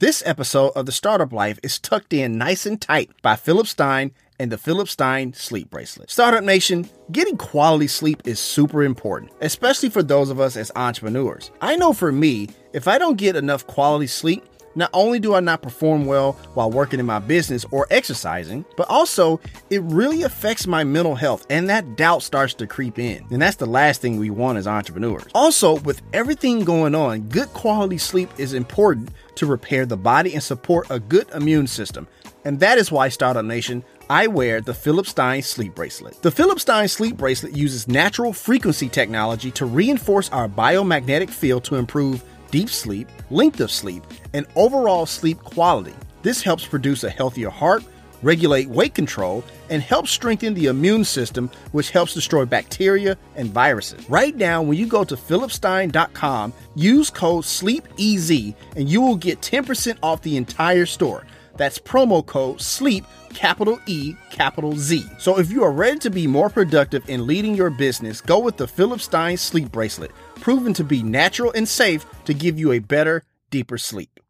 This episode of The Startup Life is tucked in nice and tight by Philip Stein and the Philip Stein Sleep Bracelet. Startup Nation, getting quality sleep is super important, especially for those of us as entrepreneurs. I know for me, if I don't get enough quality sleep, not only do I not perform well while working in my business or exercising, but also it really affects my mental health and that doubt starts to creep in. And that's the last thing we want as entrepreneurs. Also, with everything going on, good quality sleep is important to repair the body and support a good immune system. And that is why Startup Nation I wear the Philip Stein sleep bracelet. The Philip Stein sleep bracelet uses natural frequency technology to reinforce our biomagnetic field to improve deep sleep, length of sleep, and overall sleep quality. This helps produce a healthier heart, regulate weight control, and help strengthen the immune system, which helps destroy bacteria and viruses. Right now, when you go to philipstein.com, use code SLEEPEZ and you will get 10% off the entire store. That's promo code SLEEP, capital E, capital Z. So if you are ready to be more productive in leading your business, go with the Philip Stein Sleep Bracelet, proven to be natural and safe to give you a better, deeper sleep.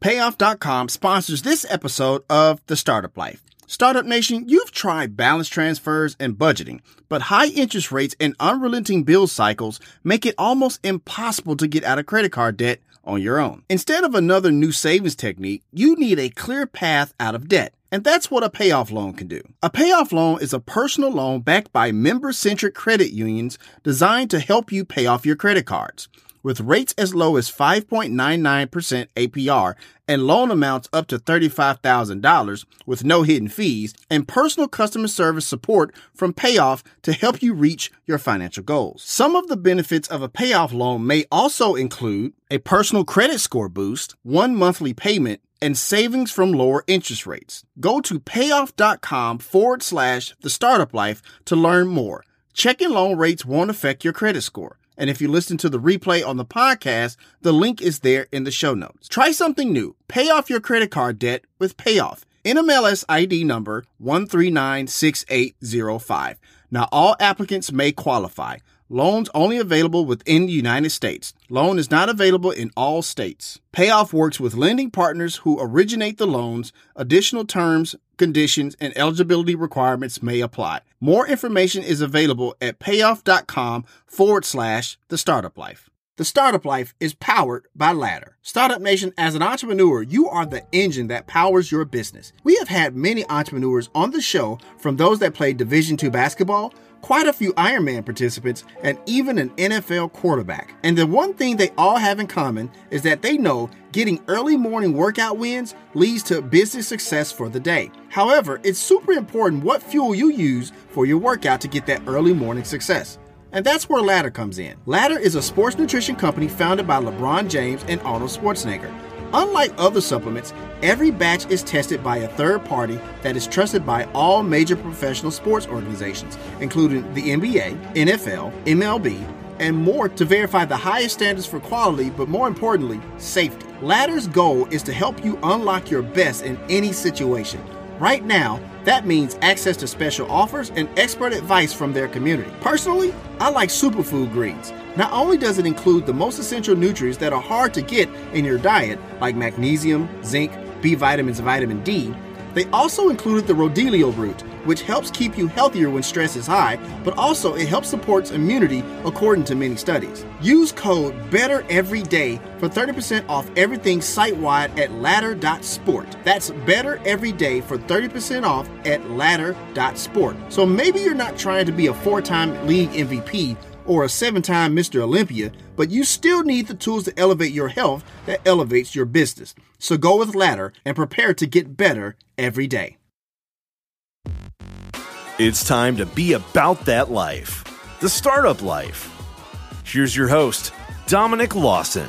Payoff.com sponsors this episode of The Startup Life. Startup Nation, you've tried balance transfers and budgeting, but high interest rates and unrelenting bill cycles make it almost impossible to get out of credit card debt on your own. Instead of another new savings technique, you need a clear path out of debt. And that's what a payoff loan can do. A payoff loan is a personal loan backed by member centric credit unions designed to help you pay off your credit cards with rates as low as 5.99% APR and loan amounts up to $35,000 with no hidden fees and personal customer service support from Payoff to help you reach your financial goals. Some of the benefits of a payoff loan may also include a personal credit score boost, one monthly payment, and savings from lower interest rates. Go to payoff.com forward slash the startup life to learn more. Checking loan rates won't affect your credit score. And if you listen to the replay on the podcast, the link is there in the show notes. Try something new. Pay off your credit card debt with Payoff. NMLS ID number 1396805. Now all applicants may qualify. Loans only available within the United States. Loan is not available in all states. Payoff works with lending partners who originate the loans. Additional terms, conditions, and eligibility requirements may apply. More information is available at payoff.com forward slash the startup life. The Startup Life is powered by Ladder. Startup Nation, as an entrepreneur, you are the engine that powers your business. We have had many entrepreneurs on the show, from those that play Division II basketball quite a few Ironman participants, and even an NFL quarterback. And the one thing they all have in common is that they know getting early morning workout wins leads to business success for the day. However, it's super important what fuel you use for your workout to get that early morning success. And that's where Ladder comes in. Ladder is a sports nutrition company founded by LeBron James and Arnold Schwarzenegger. Unlike other supplements, every batch is tested by a third party that is trusted by all major professional sports organizations, including the NBA, NFL, MLB, and more to verify the highest standards for quality, but more importantly, safety. Ladder's goal is to help you unlock your best in any situation. Right now, that means access to special offers and expert advice from their community. Personally, I like superfood greens. Not only does it include the most essential nutrients that are hard to get in your diet, like magnesium, zinc, B vitamins, vitamin D, they also included the Rhodiola root, which helps keep you healthier when stress is high, but also it helps supports immunity according to many studies. Use code BETTER EVERY DAY for 30% off everything site-wide at ladder.sport. That's better every day for 30% off at ladder.sport. So maybe you're not trying to be a four-time league MVP or a seven time Mr. Olympia, but you still need the tools to elevate your health that elevates your business. So go with Ladder and prepare to get better every day. It's time to be about that life, the startup life. Here's your host, Dominic Lawson.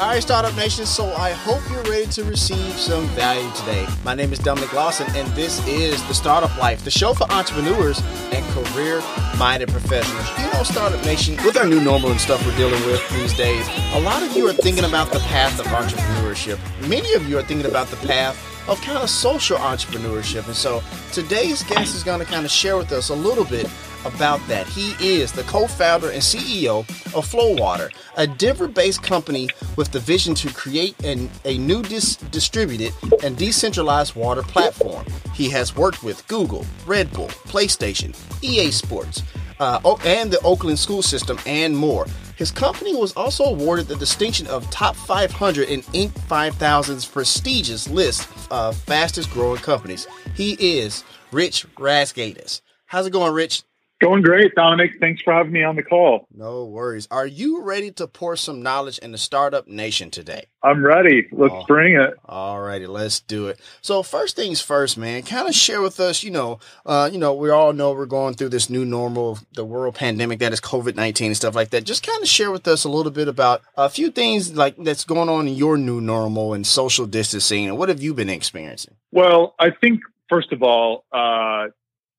All right, Startup Nation. So I hope you're ready to receive some value today. My name is Dominic Lawson, and this is the Startup Life, the show for entrepreneurs and career-minded professionals. You know, Startup Nation, with our new normal and stuff we're dealing with these days, a lot of you are thinking about the path of entrepreneurship. Many of you are thinking about the path of kind of social entrepreneurship. And so today's guest is going to kind of share with us a little bit about that. He is the co founder and CEO of FloWater, a Denver based company with the vision to create an, a new dis- distributed and decentralized water platform. He has worked with Google, Red Bull, PlayStation, EA Sports, uh, and the Oakland school system, and more. His company was also awarded the distinction of Top 500 in Inc. 5000's prestigious list of fastest growing companies. He is Rich Razgaitis. How's it going, Rich? Going great, Dominic. Thanks for having me on the call. No worries. Are you ready to pour some knowledge in the startup nation today? I'm ready. Let's oh, bring it. All righty, let's do it. So first things first, man. Kind of share with us. You know, uh, you know, we all know we're going through this new normal, the world pandemic that is COVID nineteen and stuff like that. Just kind of share with us a little bit about a few things like that's going on in your new normal and social distancing, and what have you been experiencing? Well, I think first of all, uh,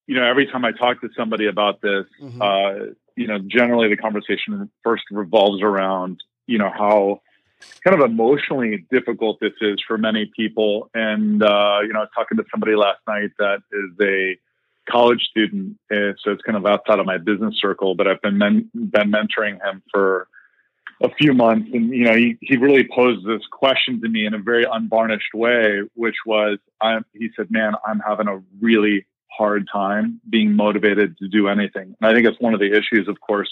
you know, every time I talk to somebody about this, mm-hmm. uh, you know, generally the conversation first revolves around, you know, how kind of emotionally difficult this is for many people. And, uh, you know, I was talking to somebody last night that is a college student. Uh, so it's kind of outside of my business circle, but I've been, men- been mentoring him for a few months. And, you know, he, he really posed this question to me in a very unvarnished way, which was, I'm, he said, man, I'm having a really hard time being motivated to do anything. And I think it's one of the issues, of course,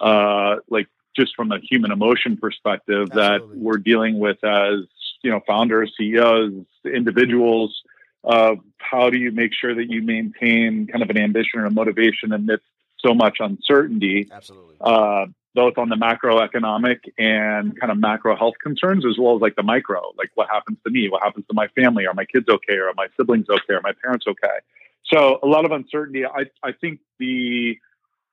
uh, like just from a human emotion perspective Absolutely. that we're dealing with as, you know, founders, CEOs, individuals. Of how do you make sure that you maintain kind of an ambition or a motivation amidst so much uncertainty? Absolutely. Uh, both on the macroeconomic and kind of macro health concerns, as well as like the micro, like what happens to me, what happens to my family, are my kids okay, are my siblings okay, are my parents okay? So a lot of uncertainty. I, I think the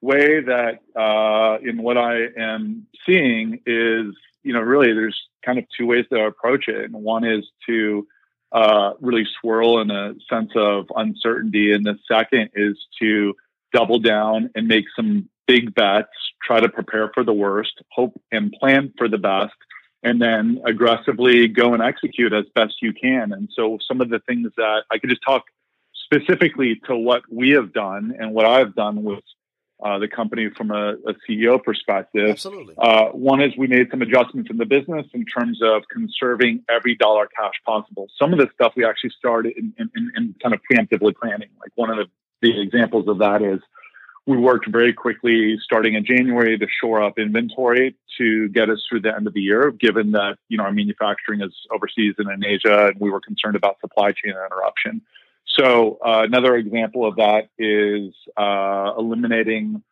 way that uh, in what I am seeing is, you know, really there's kind of two ways to approach it. And one is to uh, really swirl in a sense of uncertainty. And the second is to double down and make some big bets, try to prepare for the worst, hope and plan for the best, and then aggressively go and execute as best you can. And so some of the things that I could just talk specifically to what we have done and what I've done with uh, the company from a, a CEO perspective. Absolutely. Uh, one is we made some adjustments in the business in terms of conserving every dollar cash possible. Some of the stuff we actually started in, in, in kind of preemptively planning. Like one of the, the examples of that is we worked very quickly starting in January to shore up inventory to get us through the end of the year, given that, you know, our manufacturing is overseas and in Asia and we were concerned about supply chain interruption. So uh, another example of that is uh, eliminating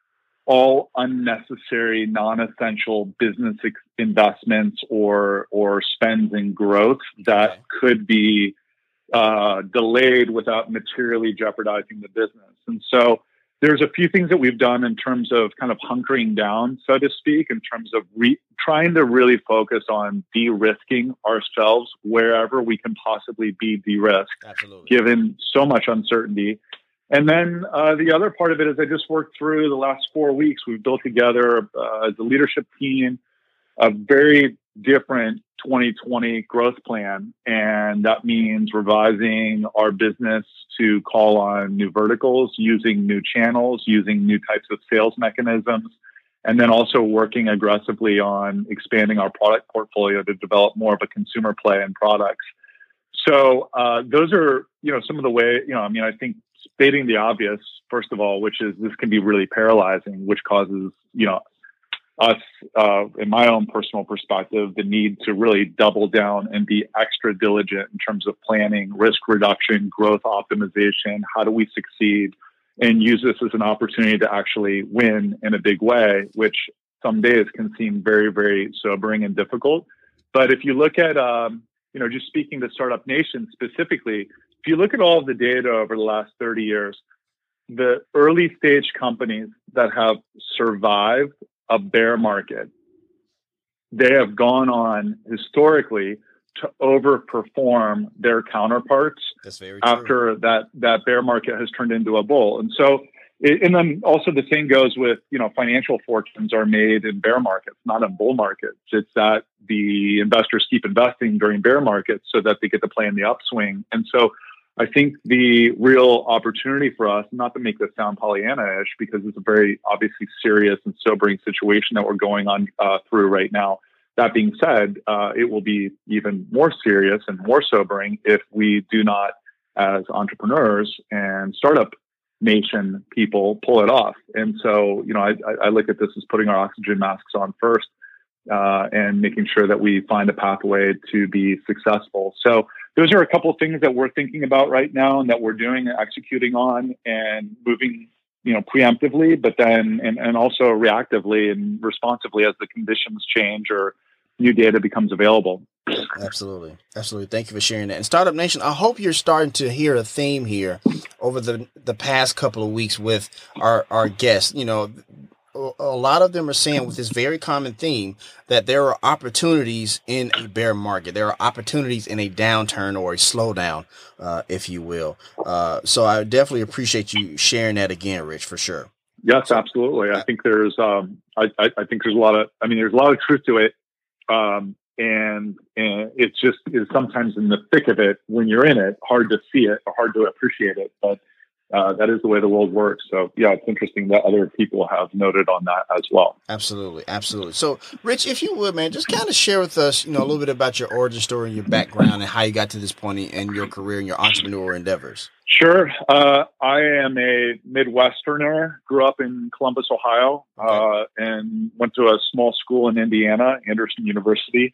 all unnecessary, non-essential business ex- investments or or spends in growth that could be uh, delayed without materially jeopardizing the business. And so there's a few things that we've done in terms of kind of hunkering down, so to speak, in terms of re- trying to really focus on de-risking ourselves wherever we can possibly be de-risked, given so much uncertainty. And then uh, the other part of it is I just worked through the last four weeks. We've built together uh, as a leadership team a very different 2020 growth plan. And that means revising our business to call on new verticals, using new channels, using new types of sales mechanisms, and then also working aggressively on expanding our product portfolio to develop more of a consumer play in products. So uh, those are, you know, some of the way, you know, I mean, I think stating the obvious, first of all, which is this can be really paralyzing, which causes, you know, us, uh, in my own personal perspective, the need to really double down and be extra diligent in terms of planning, risk reduction, growth optimization. How do we succeed? And use this as an opportunity to actually win in a big way, which some days can seem very, very sobering and difficult. But if you look at, um, you know, just speaking to Startup Nation specifically, if you look at all of the data over the last 30 years, the early stage companies that have survived a bear market, they have gone on historically to overperform their counterparts after that that bear market has turned into a bull. And so, it, and then also the same goes with you know financial fortunes are made in bear markets, not in bull markets. It's that the investors keep investing during bear markets so that they get to play in the upswing. And so I think the real opportunity for us, not to make this sound Pollyanna-ish, because it's a very obviously serious and sobering situation that we're going on uh, through right now. That being said, uh, it will be even more serious and more sobering if we do not, as entrepreneurs and startup nation people, pull it off. And so, you know, I, I look at this as putting our oxygen masks on first uh, and making sure that we find a pathway to be successful. So, those are a couple of things that we're thinking about right now and that we're doing and executing on and moving you know preemptively but then and, and also reactively and responsively as the conditions change or new data becomes available. Absolutely. Absolutely. Thank you for sharing that. And startup nation i hope you're starting to hear a theme here over the the past couple of weeks with our our guests. You know a lot of them are saying with this very common theme that there are opportunities in a bear market. There are opportunities in a downturn or a slowdown, uh, if you will. Uh, so I definitely appreciate you sharing that again, Rich, for sure. Yes, absolutely. I think there's, um, I, I, think there's a lot of, I mean, there's a lot of truth to it. Um, and, and it's just is sometimes in the thick of it when you're in it, hard to see it or hard to appreciate it. But uh, that is the way the world works. So yeah, it's interesting that other people have noted on that as well. Absolutely, absolutely. So, Rich, if you would, man, just kind of share with us, you know, a little bit about your origin story and your background and how you got to this point in your career and your entrepreneurial endeavors. Sure. Uh, I am a Midwesterner. Grew up in Columbus, Ohio, uh, and went to a small school in Indiana, Anderson University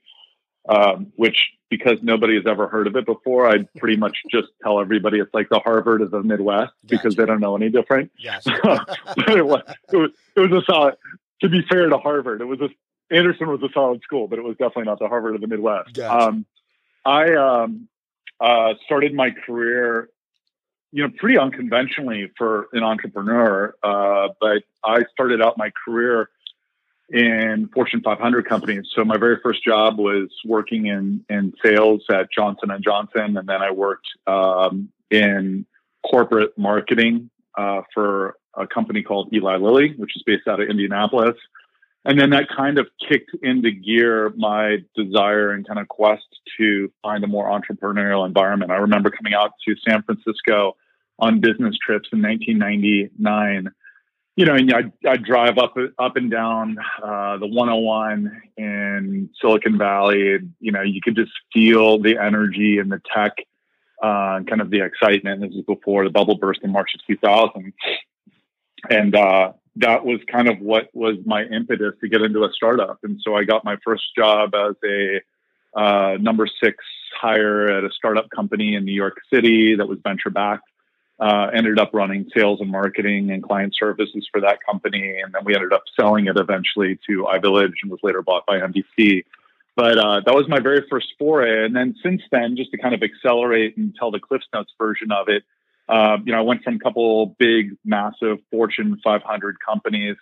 um, which because nobody has ever heard of it before, I pretty much just tell everybody it's like the Harvard of the Midwest gotcha. because they don't know any different. Gotcha. it, was, it, was, it was a solid. To be fair to Harvard, it was a Anderson was a solid school, but it was definitely not the Harvard of the Midwest. Gotcha. Um, I um, uh, started my career, you know, pretty unconventionally for an entrepreneur, uh, but I started out my career in Fortune 500 companies. So my very first job was working in in sales at Johnson and Johnson, and then I worked um, in corporate marketing uh, for a company called Eli Lilly, which is based out of Indianapolis. And then that kind of kicked into gear my desire and kind of quest to find a more entrepreneurial environment. I remember coming out to San Francisco on business trips in 1999 you know, and I'd, I'd drive up up and down uh, the 101 in Silicon Valley. And, you know, you could just feel the energy and the tech, uh, kind of the excitement. This is before the bubble burst in March of 2000, and uh, that was kind of what was my impetus to get into a startup. And so I got my first job as a uh, number six hire at a startup company in New York City that was venture backed uh, ended up running sales and marketing and client services for that company. And then we ended up selling it eventually to iVillage and was later bought by NBC. But uh, that was my very first foray. And then since then, just to kind of accelerate and tell the Cliffs Notes version of it, uh, you know, I went from a couple big, massive Fortune 500 companies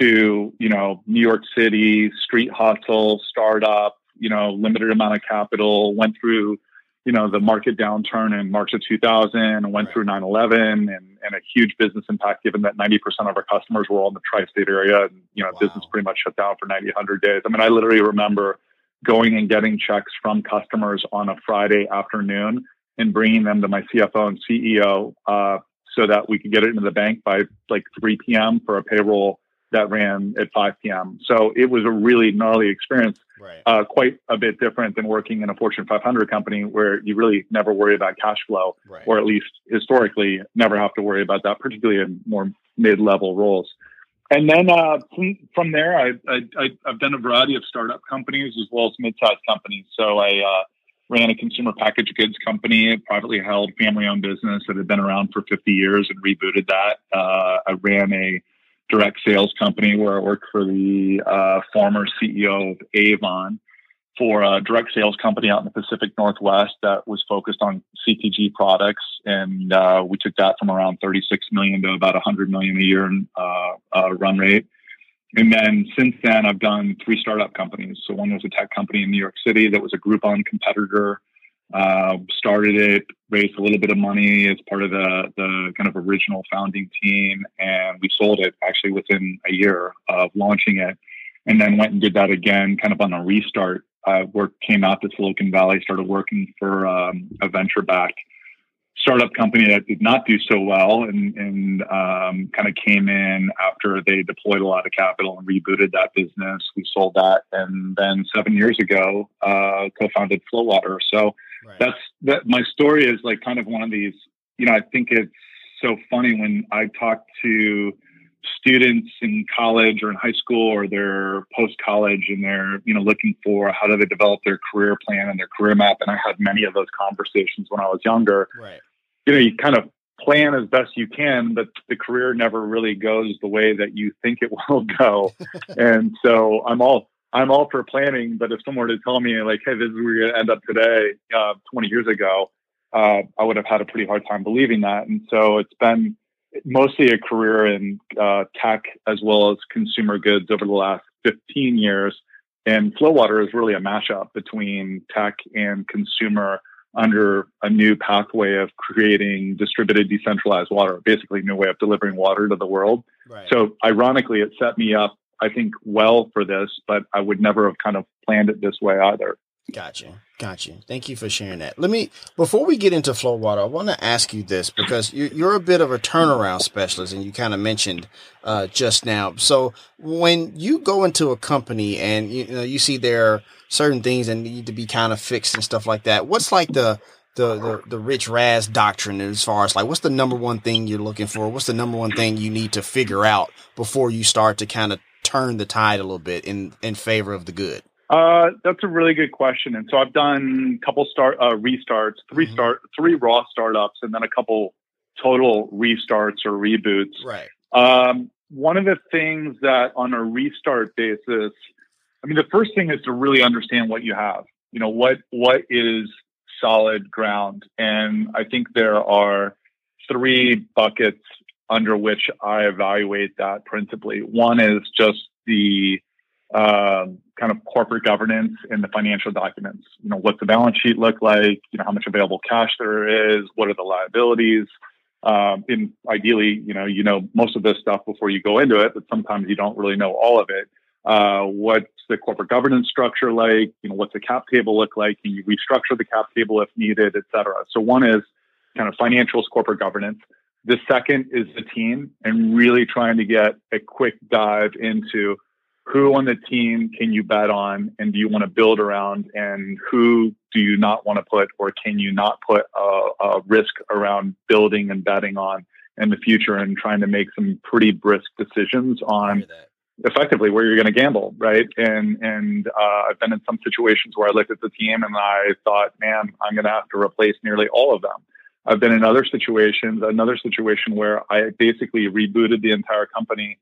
to, you know, New York City, street hustle, startup, you know, limited amount of capital, went through you know, the market downturn in March of 2000 and went through 9 11 and, and a huge business impact given that 90% of our customers were all in the tri state area. And, you know, wow. business pretty much shut down for 90, 100 days. I mean, I literally remember going and getting checks from customers on a Friday afternoon and bringing them to my CFO and CEO uh, so that we could get it into the bank by like 3 p.m. for a payroll that ran at 5 p.m. So it was a really gnarly experience, right. uh, quite a bit different than working in a Fortune 500 company where you really never worry about cash flow, right. or at least historically never have to worry about that, particularly in more mid-level roles. And then uh, from there, I, I, have done a variety of startup companies as well as mid-sized companies. So I uh, ran a consumer packaged goods company, a privately held, family-owned business that had been around for 50 years, and rebooted that. Uh, I ran a direct sales company where I worked for the uh, former CEO of Avon for a direct sales company out in the Pacific Northwest that was focused on CPG products, and uh, we took that from around 36 million to about 100 million a year in uh, uh, run rate. And then since then, I've done three startup companies. So one was a tech company in New York City that was a Groupon competitor. Uh, started it, raised a little bit of money as part of the the kind of original founding team, and we sold it actually within a year of launching it, and then went and did that again, kind of on a restart. Uh, work came out to Silicon Valley, started working for um, a venture backed startup company that did not do so well and, and um, kind of came in after they deployed a lot of capital and rebooted that business. We sold that, and then seven years ago, uh, co-founded FloWater. So right. that's that. My story is like kind of one of these. You know, I think it's so funny when I talk to students in college or in high school or they're post college and they're you know looking for how do they develop their career plan and their career map and i had many of those conversations when i was younger right you know, you kind of plan as best you can, but the career never really goes the way that you think it will go. and so I'm all I'm all for planning, but if someone were to tell me like, "Hey, this is where you're going to end up today," uh, 20 years ago, uh, I would have had a pretty hard time believing that. And so it's been mostly a career in uh, tech as well as consumer goods over the last 15 years. And FloWater is really a mashup between tech and consumer under a new pathway of creating distributed decentralized water, basically a new way of delivering water to the world. Right. So ironically, it set me up, I think, well for this, but I would never have kind of planned it this way either. Gotcha. Gotcha. Thank you for sharing that. Let me, before we get into FloWater, I want to ask you this because you're, a bit of a turnaround specialist and you kind of mentioned uh, just now. So when you go into a company and you, know, you see there are certain things that need to be kind of fixed and stuff like that, what's like the, the, the, the rich Raz doctrine as far as like, what's the number one thing you're looking for? What's the number one thing you need to figure out before you start to kind of turn the tide a little bit in, in favor of the good? Uh, that's a really good question. And so I've done a couple start uh, restarts, 3 mm-hmm. start, three raw startups, and then a couple total restarts or reboots. Right. Um, one of the things that on a restart basis, I mean, the first thing is to really understand what you have. You know, what what is solid ground, and I think there are three buckets under which I evaluate that principally. One is just the um, kind of corporate governance and the financial documents. You know, what's the balance sheet look like? You know, how much available cash there is? What are the liabilities? Um, and ideally, you know, you know most of this stuff before you go into it, but sometimes you don't really know all of it. Uh, what's the corporate governance structure like? You know, what's the cap table look like? Can you restructure the cap table if needed, et cetera? So one is kind of financials, corporate governance. The second is the team and really trying to get a quick dive into who on the team can you bet on and do you want to build around and who do you not want to put or can you not put a, a, risk around building and betting on in the future and trying to make some pretty brisk decisions on effectively where you're going to gamble right? And and uh, i've been in some situations where i looked at the team and i thought man i'm going to have to replace nearly all of them i've been in other situations another situation where i basically rebooted the entire company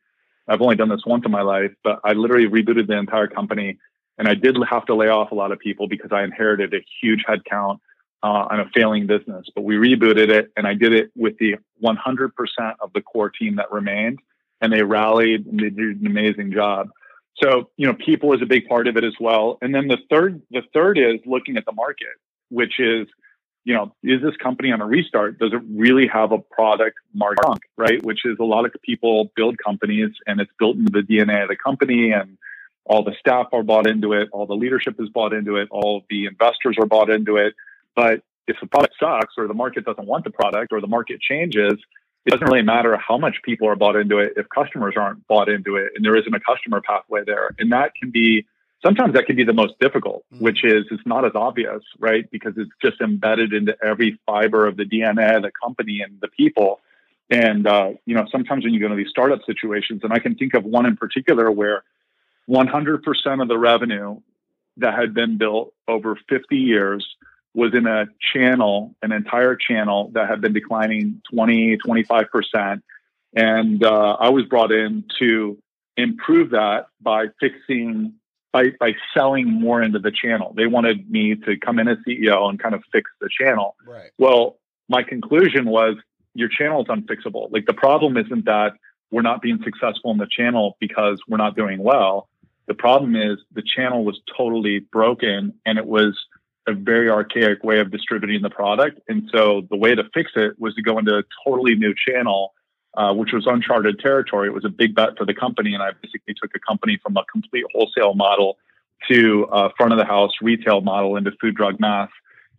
I've only done this once in my life, but I literally rebooted the entire company and I did have to lay off a lot of people because I inherited a huge headcount uh, on a failing business. But we rebooted it and I did it with the 100% of the core team that remained and they rallied and they did an amazing job. So, you know, people is a big part of it as well. And then the third, the third is looking at the market, which is you know, is this company on a restart? Does it really have a product market, right? Which is a lot of people build companies and it's built into the DNA of the company and all the staff are bought into it, all the leadership is bought into it, all the investors are bought into it. But if the product sucks or the market doesn't want the product or the market changes, it doesn't really matter how much people are bought into it if customers aren't bought into it and there isn't a customer pathway there. And that can be sometimes that can be the most difficult, mm-hmm. which is it's not as obvious, right? Because it's just embedded into every fiber of the DNA of the company and the people. And uh, you know, sometimes when you go into these startup situations, and I can think of one in particular where 100% of the revenue that had been built over 50 years was in a channel, an entire channel that had been declining 20, 25%. And uh, I was brought in to improve that by fixing by by selling more into the channel. They wanted me to come in as CEO and kind of fix the channel. Right. Well, my conclusion was your channel is unfixable. Like the problem isn't that we're not being successful in the channel because we're not doing well. The problem is the channel was totally broken and it was a very archaic way of distributing the product. And so the way to fix it was to go into a totally new channel, uh, which was uncharted territory. It was a big bet for the company. And I basically took a company from a complete wholesale model to a front of the house retail model into food, drug, mass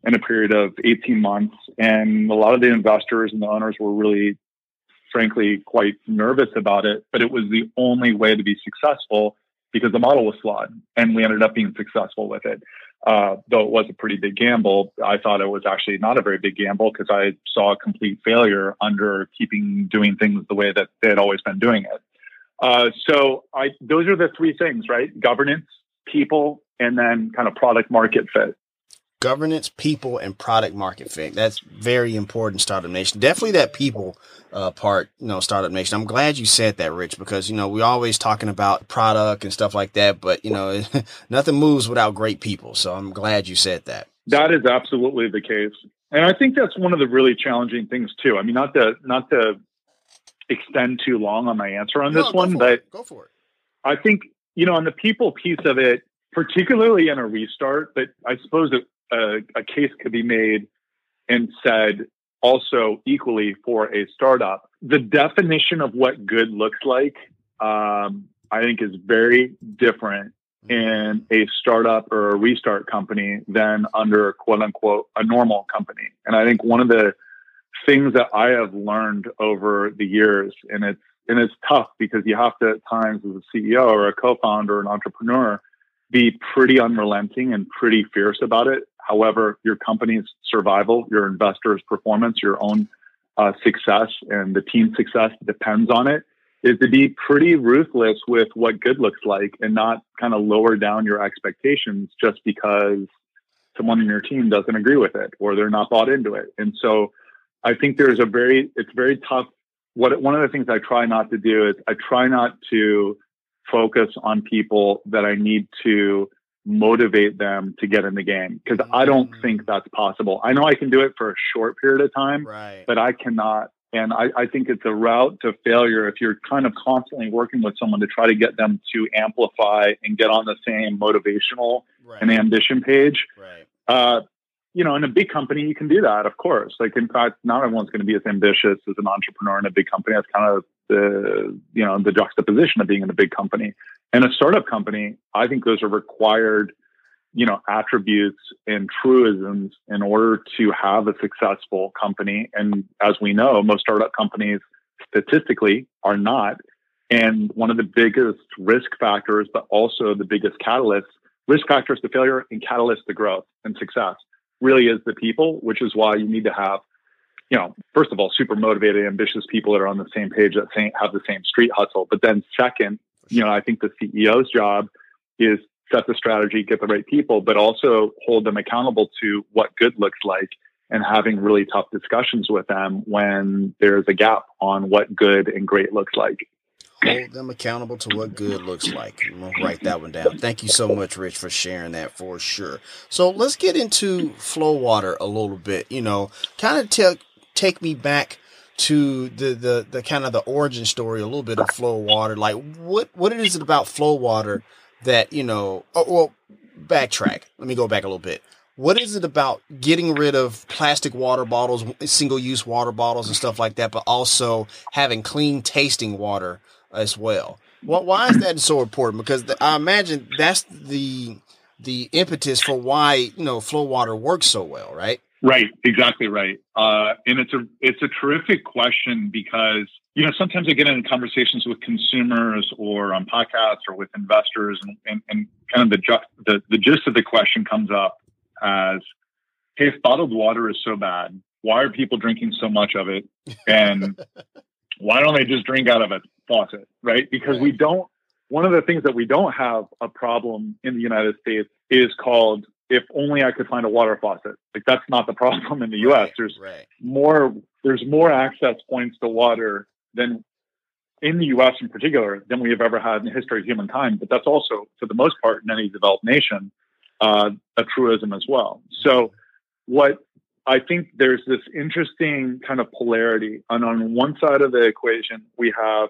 in a period of 18 months. And a lot of the investors and the owners were really, frankly, quite nervous about it. But it was the only way to be successful because the model was flawed. And we ended up being successful with it. Uh, though it was a pretty big gamble, I thought it was actually not a very big gamble because I saw a complete failure under keeping doing things the way that they had always been doing it. Uh, so I, those are the three things, right? Governance, people, and then kind of product market fit governance, people, and product market fit. That's very important, Startup Nation. Definitely that people uh, part, you know, Startup Nation. I'm glad you said that, Rich, because, you know, we're always talking about product and stuff like that, but, you know, nothing moves without great people. So I'm glad you said that. That is absolutely the case. And I think that's one of the really challenging things too. I mean, not to, not to extend too long on my answer on no, this one, but it. go for it. I think, you know, on the people piece of it, particularly in a restart, but I suppose it a, a case could be made and said also equally for a startup. The definition of what good looks like, um, I think, is very different in a startup or a restart company than under quote unquote a normal company. And I think one of the things that I have learned over the years, and it's and it's tough because you have to at times as a CEO or a co-founder or an entrepreneur be pretty unrelenting and pretty fierce about it However, your company's survival, your investors' performance, your own uh, success, and the team's success depends on it, is to be pretty ruthless with what good looks like and not kind of lower down your expectations just because someone in your team doesn't agree with it or they're not bought into it. And so I think there's a very, it's very tough. What one of the things I try not to do is I try not to focus on people that I need to motivate them to get in the game because mm-hmm. I don't mm. think that's possible. I know I can do it for a short period of time, right. but I cannot. And I, I think it's a route to failure if you're kind of constantly working with someone to try to get them to amplify and get on the same motivational right. and ambition page. Right. Uh, you know, in a big company, you can do that, of course. Like, in fact, not everyone's going to be as ambitious as an entrepreneur in a big company. That's kind of the, you know, the juxtaposition of being in a big company. And a startup company, I think those are required, you know, attributes and truisms in order to have a successful company. And as we know, most startup companies statistically are not. And one of the biggest risk factors, but also the biggest catalyst, risk factors to failure and catalyst to growth and success really is the people, which is why you need to have, you know, first of all, super motivated, ambitious people that are on the same page that have the same street hustle. But then second, you know, I think the CEO's job is set the strategy, get the right people, but also hold them accountable to what good looks like and having really tough discussions with them when there's a gap on what good and great looks like hold them accountable to what good looks like. I'm gonna write that one down. Thank you so much, Rich, for sharing that for sure. So let's get into FloWater a little bit. You know, kind of take take me back to the, the the kind of the origin story a little bit of FloWater. Like what what is it about FloWater that you know? Oh, well, backtrack. Let me go back a little bit. What is it about getting rid of plastic water bottles, single use water bottles, and stuff like that, but also having clean tasting water as well. Well, why is that so important? Because the, I imagine that's the the impetus for why you know FloWater works so well, right? Right, exactly right. Uh, and it's a it's a terrific question because you know sometimes I get in conversations with consumers or on podcasts or with investors, and, and, and kind of the, ju- the the gist of the question comes up as, "Hey, if bottled water is so bad, why are people drinking so much of it? And why don't they just drink out of a faucet, right? Because we don't, one of the things that we don't have a problem in the United States is called if only I could find a water faucet. Like that's not the problem in the US. Right, there's right. more there's more access points to water than in the US in particular than we have ever had in the history of humankind. But that's also, for the most part, in any developed nation, uh, a truism as well. So what I think there's this interesting kind of polarity. And on one side of the equation, we have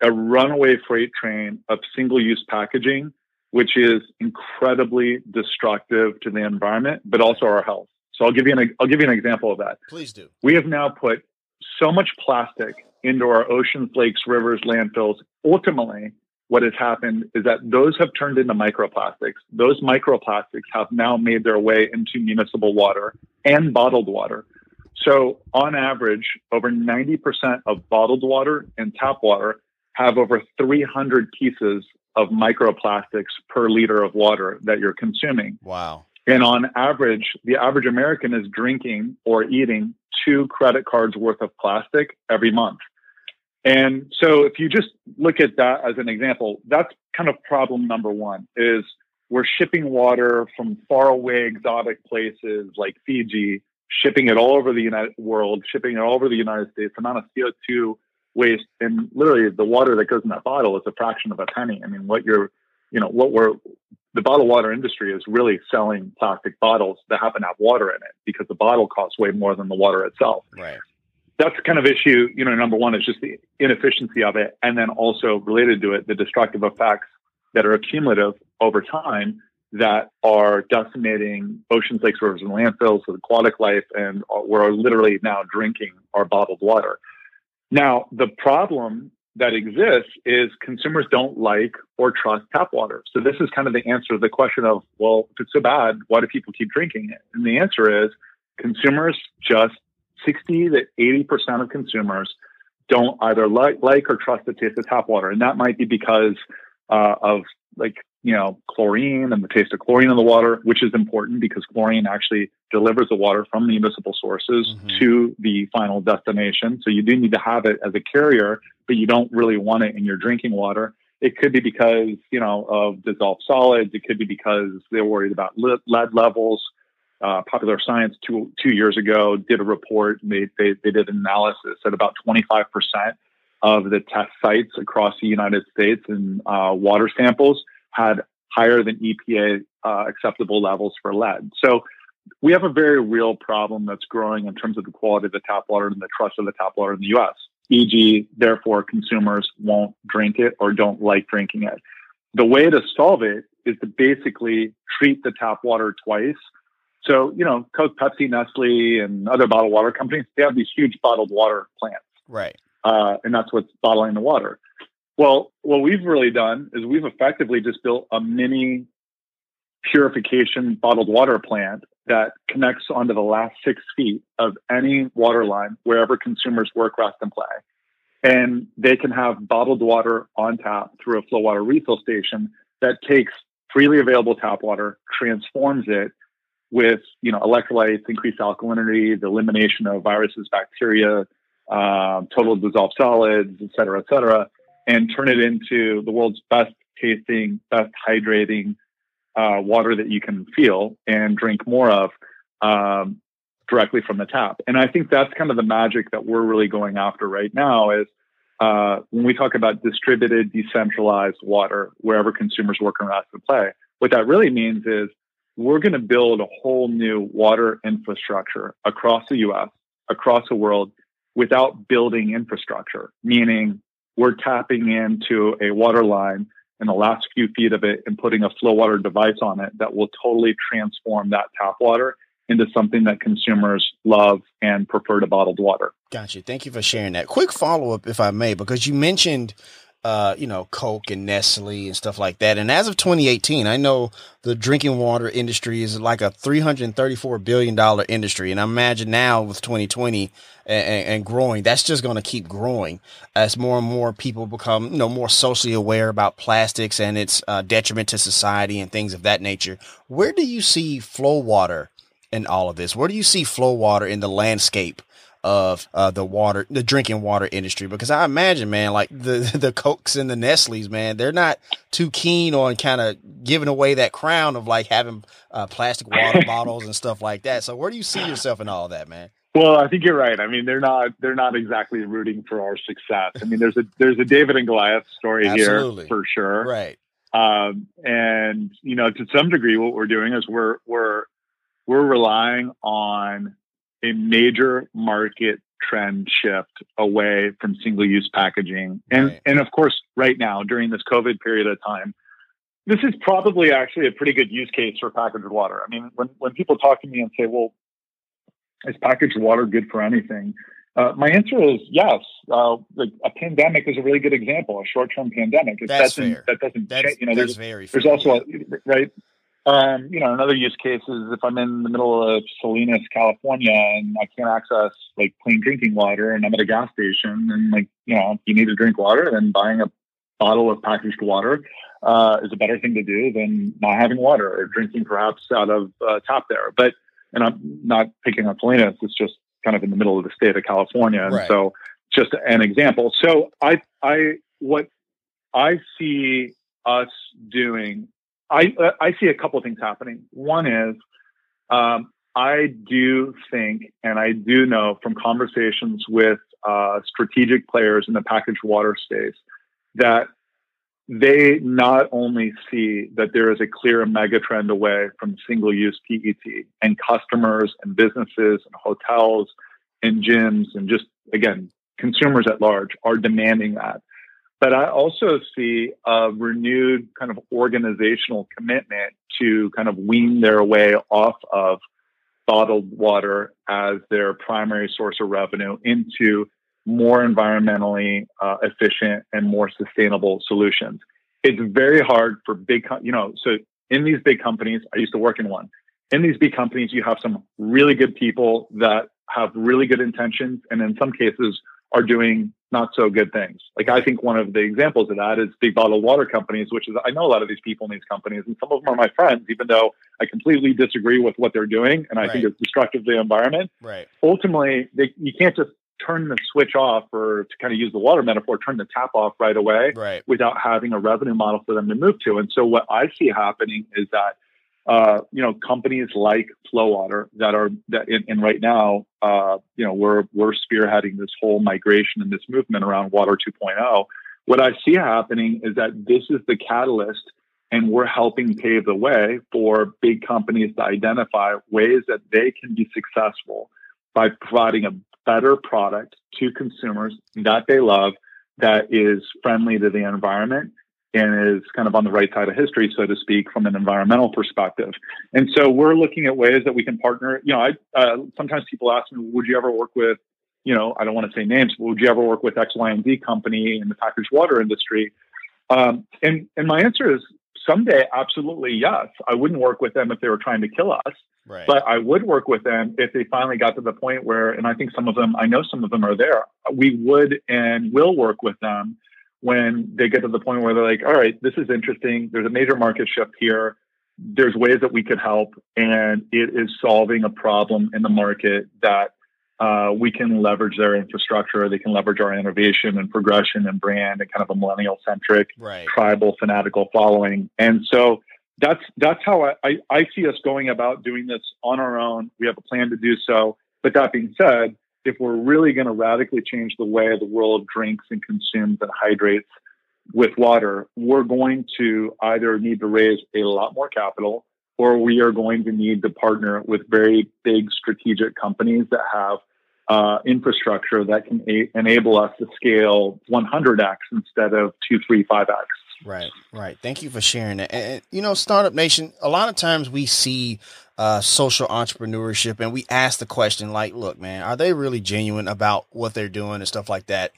a runaway freight train of single use packaging which is incredibly destructive to the environment, but also our health. So I'll give you an I'll give you an example of that. Please do. We have now put so much plastic into our oceans, lakes, rivers, landfills. Ultimately, what has happened is that those have turned into microplastics. Those microplastics have now made their way into municipal water and bottled water. So, on average, over 90% of bottled water and tap water have over 300 pieces of microplastics per liter of water that you're consuming. Wow. And on average, the average American is drinking or eating two credit cards worth of plastic every month. And so if you just look at that as an example, that's kind of problem number one is we're shipping water from far away exotic places like Fiji, shipping it all over the United world, shipping it all over the United States, amount of CO2 waste and literally the water that goes in that bottle is a fraction of a penny. I mean, what you're, you know, what we're, the bottled water industry is really selling plastic bottles that happen to have water in it because the bottle costs way more than the water itself. Right. That's kind of issue, you know, number one is just the inefficiency of it. And then also related to it, the destructive effects that are accumulative over time that are decimating oceans, lakes, rivers, and landfills with aquatic life. And we're literally now drinking our bottled water. Now, the problem that exists is consumers don't like or trust tap water. So this is kind of the answer to the question of, well, if it's so bad, why do people keep drinking it? And the answer is consumers just 60 to 80% of consumers don't either like, like or trust the taste of tap water. And that might be because uh, of like you know, chlorine and the taste of chlorine in the water, which is important because chlorine actually delivers the water from the municipal sources mm-hmm. to the final destination. So you do need to have it as a carrier, but you don't really want it in your drinking water. It could be because, you know, of dissolved solids. It could be because they're worried about lead levels. Uh, Popular Science two, two years ago did a report. They, they, they did an analysis at about 25% of the test sites across the United States and uh, water samples had higher than EPA uh, acceptable levels for lead. So we have a very real problem that's growing in terms of the quality of the tap water and the trust of the tap water in the US. E.g., therefore, consumers won't drink it or don't like drinking it. The way to solve it is to basically treat the tap water twice. So, you know, Coke, Pepsi, Nestle, and other bottled water companies, they have these huge bottled water plants. Right. Uh, and that's what's bottling the water. Well, what we've really done is we've effectively just built a mini purification bottled water plant that connects onto the last six feet of any water line wherever consumers work, rest, and play. And they can have bottled water on tap through a FloWater refill station that takes freely available tap water, transforms it with you know electrolytes, increased alkalinity, the elimination of viruses, bacteria, uh, total dissolved solids, et cetera, et cetera, and turn it into the world's best tasting, best hydrating uh, water that you can feel and drink more of um, directly from the tap. And I think that's kind of the magic that we're really going after right now is uh, when we talk about distributed, decentralized water, wherever consumers work and rest and play, what that really means is we're going to build a whole new water infrastructure across the US, across the world, without building infrastructure, meaning we're tapping into a water line in the last few feet of it and putting a FloWater device on it that will totally transform that tap water into something that consumers love and prefer to bottled water. Gotcha. Thank you for sharing that. Quick follow up, if I may, because you mentioned uh, you know, Coke and Nestle and stuff like that. And as of 2018, I know the drinking water industry is like a 334 billion dollar industry, and I imagine now with 2020 and, and growing, that's just going to keep growing as more and more people become, you know, more socially aware about plastics and its uh, detriment to society and things of that nature. Where do you see FloWater in all of this? Where do you see FloWater in the landscape? Of uh, the water, the drinking water industry. Because I imagine, man, like the the Cokes and the Nestle's, man, they're not too keen on kind of giving away that crown of like having uh, plastic water bottles and stuff like that. So where do you see yourself in all of that, man? Well, I think you're right. I mean, they're not they're not exactly rooting for our success. I mean, there's a there's a David and Goliath story Absolutely. here for sure. Right. Um, and you know, to some degree, what we're doing is we're we're we're relying on a major market trend shift away from single use packaging. And, right. and of course, right now during this COVID period of time, this is probably actually a pretty good use case for packaged water. I mean, when when people talk to me and say, "Well, is packaged water good for anything?" Uh, my answer is yes. Uh, like a pandemic is a really good example, a short-term pandemic. It that's doesn't, fair. That doesn't. That's, you know, that's there's, very. There's fair. also a, right. Um, you know, another use case is if I'm in the middle of Salinas, California, and I can't access like clean drinking water, and I'm at a gas station, and like you know, if you need to drink water, then buying a bottle of packaged water uh, is a better thing to do than not having water or drinking perhaps out of uh, tap there. But and I'm not picking on Salinas; it's just kind of in the middle of the state of California, and Right. so just an example. So I, I, what I see us doing, I, uh, I see a couple of things happening. One is, um, I do think, and I do know from conversations with uh, strategic players in the packaged water space, that they not only see that there is a clear megatrend away from single-use PET, and customers and businesses and hotels and gyms and just again consumers at large are demanding that. But I also see a renewed kind of organizational commitment to kind of wean their way off of bottled water as their primary source of revenue into more environmentally uh, efficient and more sustainable solutions. It's very hard for big, co- you know, so in these big companies, I used to work in one. In these big companies, you have some really good people that have really good intentions, and in some cases, are doing not so good things. Like I think one of the examples of that is big bottled water companies, which is I know a lot of these people in these companies, and some of them are my friends, even though I completely disagree with what they're doing, and I think it's destructive to the environment Right. ultimately they, you can't just turn the switch off or to kind of use the water metaphor turn the tap off right away Right. without having a revenue model for them to move to and so what i see happening is that uh, you know companies like FloWater that are that and, and right now uh, you know we're we're spearheading this whole migration and this movement around water 2.0 what i see happening is that this is the catalyst and we're helping pave the way for big companies to identify ways that they can be successful by providing a better product to consumers that they love that is friendly to the environment and is kind of on the right side of history, so to speak, from an environmental perspective. And so we're looking at ways that we can partner. You know, I uh, sometimes people ask me, "Would you ever work with?" You know, I don't want to say names, but would you ever work with X, Y, and Z company in the packaged water industry? Um, and and my answer is someday, absolutely yes. I wouldn't work with them if they were trying to kill us. Right. But I would work with them if they finally got to the point where, and I think some of them, I know some of them are there. We would and will work with them when they get to the point where they're like, all right, this is interesting. There's a major market shift here. There's ways that we could help, and it is solving a problem in the market that uh, we can leverage their infrastructure. They can leverage our innovation and progression and brand and kind of a millennial centric right. tribal fanatical following. And so that's that's how I, I, I see us going about doing this on our own. We have a plan to do so. But that being said, if we're really going to radically change the way the world drinks and consumes and hydrates with water, we're going to either need to raise a lot more capital or we are going to need to partner with very big strategic companies that have uh, infrastructure that can a- enable us to scale 100x instead of 2, 3, 5x. Right, right. Thank you for sharing that. And, and, you know, Startup Nation, a lot of times we see uh, social entrepreneurship and we ask the question, like, look, man, are they really genuine about what they're doing and stuff like that?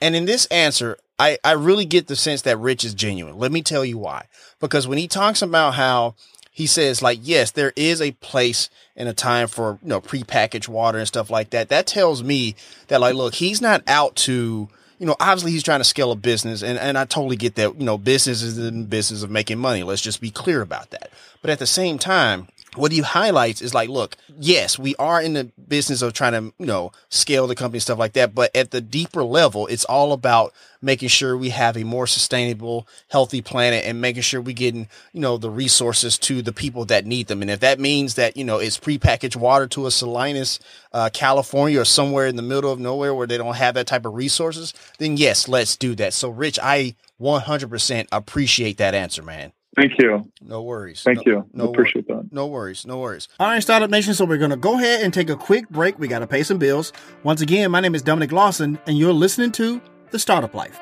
And in this answer, I, I really get the sense that Rich is genuine. Let me tell you why. Because when he talks about how he says, like, yes, there is a place and a time for, you know, prepackaged water and stuff like that, that tells me that, like, look, he's not out to, you know, obviously he's trying to scale a business, and, and I totally get that. You know, business is in the business of making money. Let's just be clear about that. But at the same time, what he highlights is like, look, yes, we are in the business of trying to, you know, scale the company, stuff like that. But at the deeper level, it's all about making sure we have a more sustainable, healthy planet and making sure we're getting, you know, the resources to the people that need them. And if that means that, you know, it's prepackaged water to a Salinas, uh, California or somewhere in the middle of nowhere where they don't have that type of resources, then yes, let's do that. So Rich, I 100% appreciate that answer, man. Thank you. No worries. Thank no, you. No I appreciate that. No worries. No worries. All right, Startup Nation. So we're going to go ahead and take a quick break. We got to pay some bills. Once again, my name is Dominic Lawson, and you're listening to The Startup Life.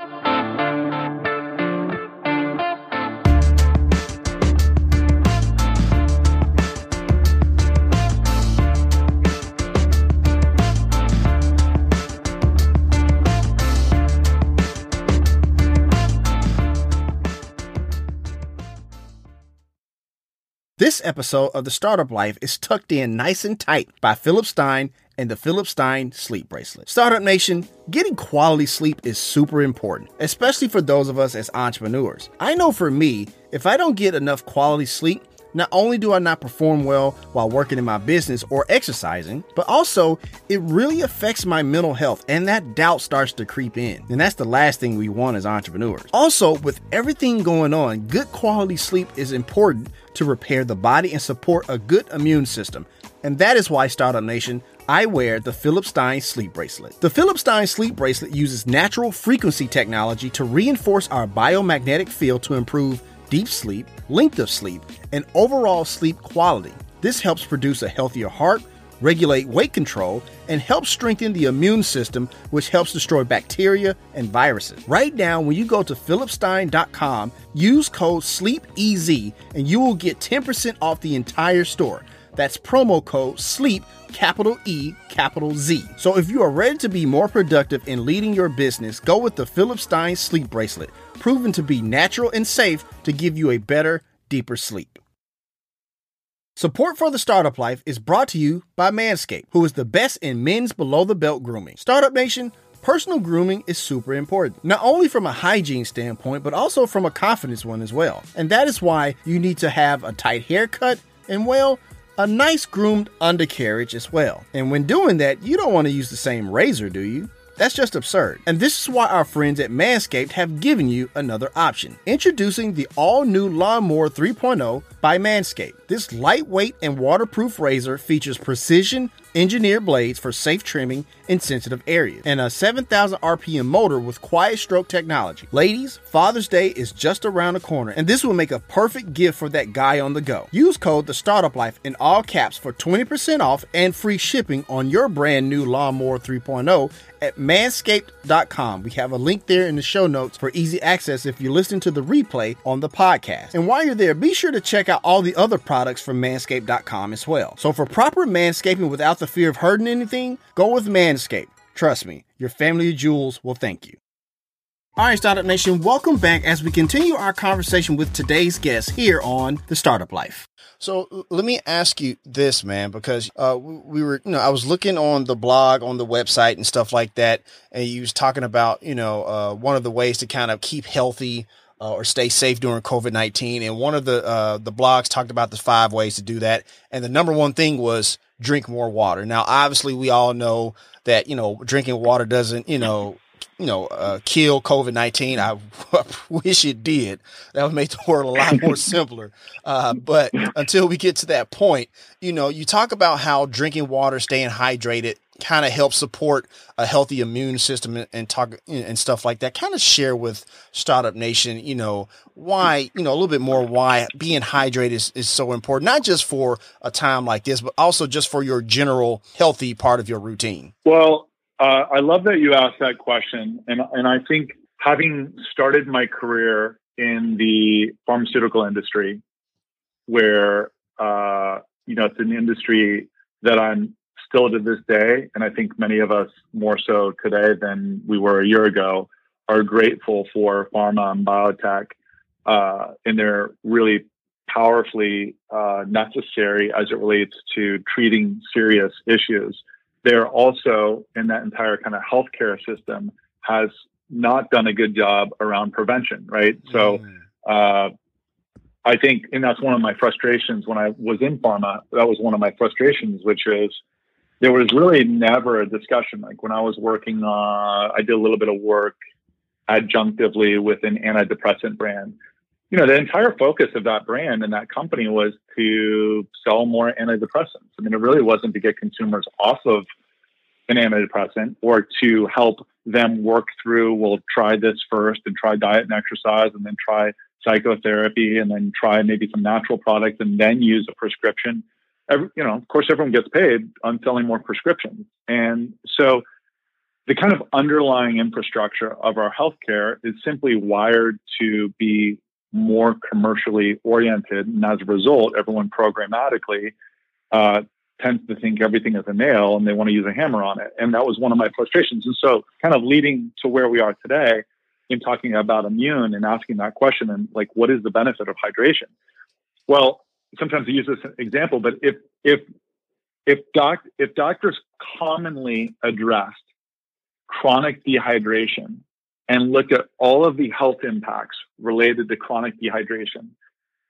This episode of The Startup Life is tucked in nice and tight by Philip Stein and the Philip Stein Sleep Bracelet. Startup Nation, getting quality sleep is super important, especially for those of us as entrepreneurs. I know for me, if I don't get enough quality sleep, not only do I not perform well while working in my business or exercising, but also it really affects my mental health and that doubt starts to creep in. And that's the last thing we want as entrepreneurs. Also, with everything going on, good quality sleep is important to repair the body and support a good immune system. And that is why Startup Nation I wear the Philip Stein sleep bracelet. The Philip Stein sleep bracelet uses natural frequency technology to reinforce our biomagnetic field to improve deep sleep, length of sleep, and overall sleep quality. This helps produce a healthier heart, regulate weight control, and helps strengthen the immune system, which helps destroy bacteria and viruses. Right now, when you go to philipstein.com, use code SLEEPEZ and you will get 10% off the entire store. That's promo code SLEEP, capital E, capital Z. So if you are ready to be more productive in leading your business, go with the Philip Stein Sleep Bracelet, proven to be natural and safe to give you a better, deeper sleep. Support for the Startup Life is brought to you by Manscaped, who is the best in men's below the belt grooming. Startup Nation, personal grooming is super important, not only from a hygiene standpoint, but also from a confidence one as well. And that is why you need to have a tight haircut and, well, a nice groomed undercarriage as well. And when doing that, you don't want to use the same razor, do you? That's just absurd. And this is why our friends at Manscaped have given you another option. Introducing the all new Lawnmower 3.0 by Manscaped. This lightweight and waterproof razor features precision engineered blades for safe trimming in sensitive areas, and a 7,000 RPM motor with quiet stroke technology. Ladies, Father's Day is just around the corner, and this will make a perfect gift for that guy on the go. Use code The Startup Life in all caps for 20% off and free shipping on your brand new Lawnmower 3.0 at manscaped.com. We have a link there in the show notes for easy access if you listen to the replay on the podcast. And while you're there, be sure to check out all the other products from manscaped.com as well. So for proper manscaping without the fear of hurting anything, go with Manscaped. Trust me, your family of jewels will thank you. All right, Startup Nation, welcome back as we continue our conversation with today's guest here on The Startup Life. So let me ask you this, man, because uh, we were, you know, I was looking on the blog, on the website, and stuff like that, and you was talking about, you know, uh, one of the ways to kind of keep healthy uh, or stay safe during COVID nineteen, and one of the uh, the blogs talked about the five ways to do that, and the number one thing was drink more water. Now, obviously, we all know that you know drinking water doesn't, you know you know, uh, kill COVID 19. I wish it did. That would make the world a lot more simpler. Uh, but until we get to that point, you know, you talk about how drinking water, staying hydrated, kind of help support a healthy immune system and, talk and stuff like that. Kind of share with Startup Nation, you know, why, you know, a little bit more why being hydrated is, is so important, not just for a time like this, but also just for your general healthy part of your routine. Well, uh, I love that you asked that question, and and I think having started my career in the pharmaceutical industry, where uh, you know it's an industry that I'm still to this day, and I think many of us more so today than we were a year ago, are grateful for pharma and biotech uh, and they're really powerfully uh, necessary as it relates to treating serious issues they're also in that entire kind of healthcare system has not done a good job around prevention, right? So, mm. uh, I think, and that's one of my frustrations when I was in pharma. That was one of my frustrations, which is there was really never a discussion. Like when I was working on, I did a little bit of work adjunctively with an antidepressant brand. You know, the entire focus of that brand and that company was to sell more antidepressants. I mean, it really wasn't to get consumers off of an antidepressant or to help them work through, we'll try this first and try diet and exercise and then try psychotherapy and then try maybe some natural products and then use a prescription. Every, you know, of course, everyone gets paid on selling more prescriptions. And so the kind of underlying infrastructure of our healthcare is simply wired to be more commercially oriented. And as a result, everyone programmatically uh, tends to think everything is a nail and they want to use a hammer on it. And that was one of my frustrations. And so, kind of leading to where we are today in talking about immune and asking that question and like, what is the benefit of hydration? Well, sometimes I use this example, but if if if doc if doctors commonly addressed chronic dehydration and looked at all of the health impacts related to chronic dehydration,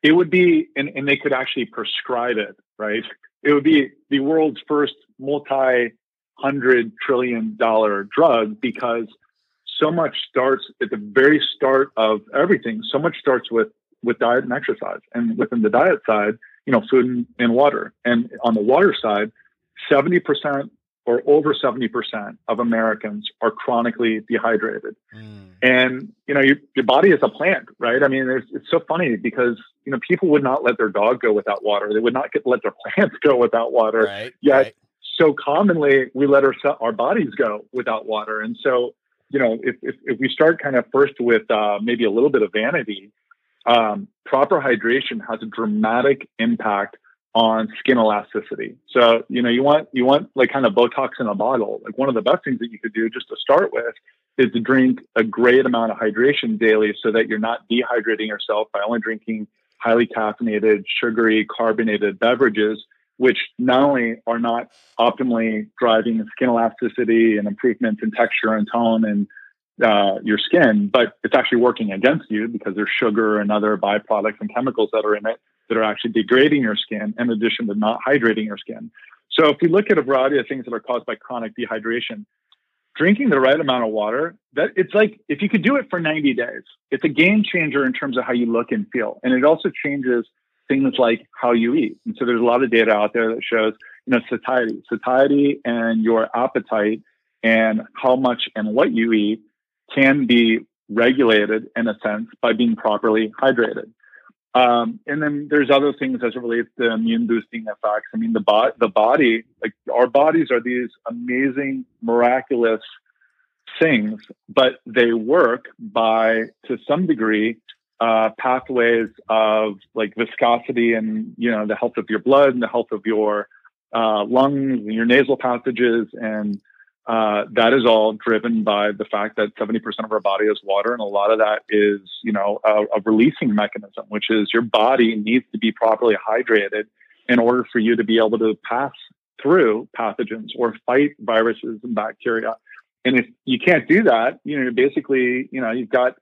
it would be and, and they could actually prescribe it, right? It would be the world's first multi hundred trillion dollar drug because so much starts at the very start of everything. So much starts with with diet and exercise, and within the diet side, you know, food and, and water. And on the water side, seventy percent or over seventy percent of Americans are chronically dehydrated. Mm. And you know, your, your body is a plant, right? I mean, it's so funny because you know people would not let their dog go without water. They would not get, let their plants go without water. Right, Yet, right. so commonly we let our our bodies go without water. And so you know, if, if, if we start kind of first with uh, maybe a little bit of vanity, um, proper hydration has a dramatic impact on skin elasticity. So, you know, you want you want like kind of Botox in a bottle. Like one of the best things that you could do just to start with is to drink a great amount of hydration daily so that you're not dehydrating yourself by only drinking highly caffeinated, sugary, carbonated beverages which not only are not optimally driving skin elasticity and improvements in texture and tone and uh, your skin, but it's actually working against you because there's sugar and other byproducts and chemicals that are in it that are actually degrading your skin in addition to not hydrating your skin. So if we look at a variety of things that are caused by chronic dehydration, drinking the right amount of water, that it's like if you could do it for 90 days, it's a game changer in terms of how you look and feel. And it also changes things like how you eat. And so there's a lot of data out there that shows, you know, satiety, satiety and your appetite and how much and what you eat can be regulated in a sense by being properly hydrated. Um, and then there's other things as it relates to immune boosting effects. I mean, the, bo- the body, like our bodies are these amazing, miraculous things, but they work by, to some degree, uh, pathways of like viscosity and you know the health of your blood and the health of your uh, lungs and your nasal passages and uh, that is all driven by the fact that 70% of our body is water and a lot of that is you know a, a releasing mechanism which is your body needs to be properly hydrated in order for you to be able to pass through pathogens or fight viruses and bacteria. And if you can't do that you know basically you know you've got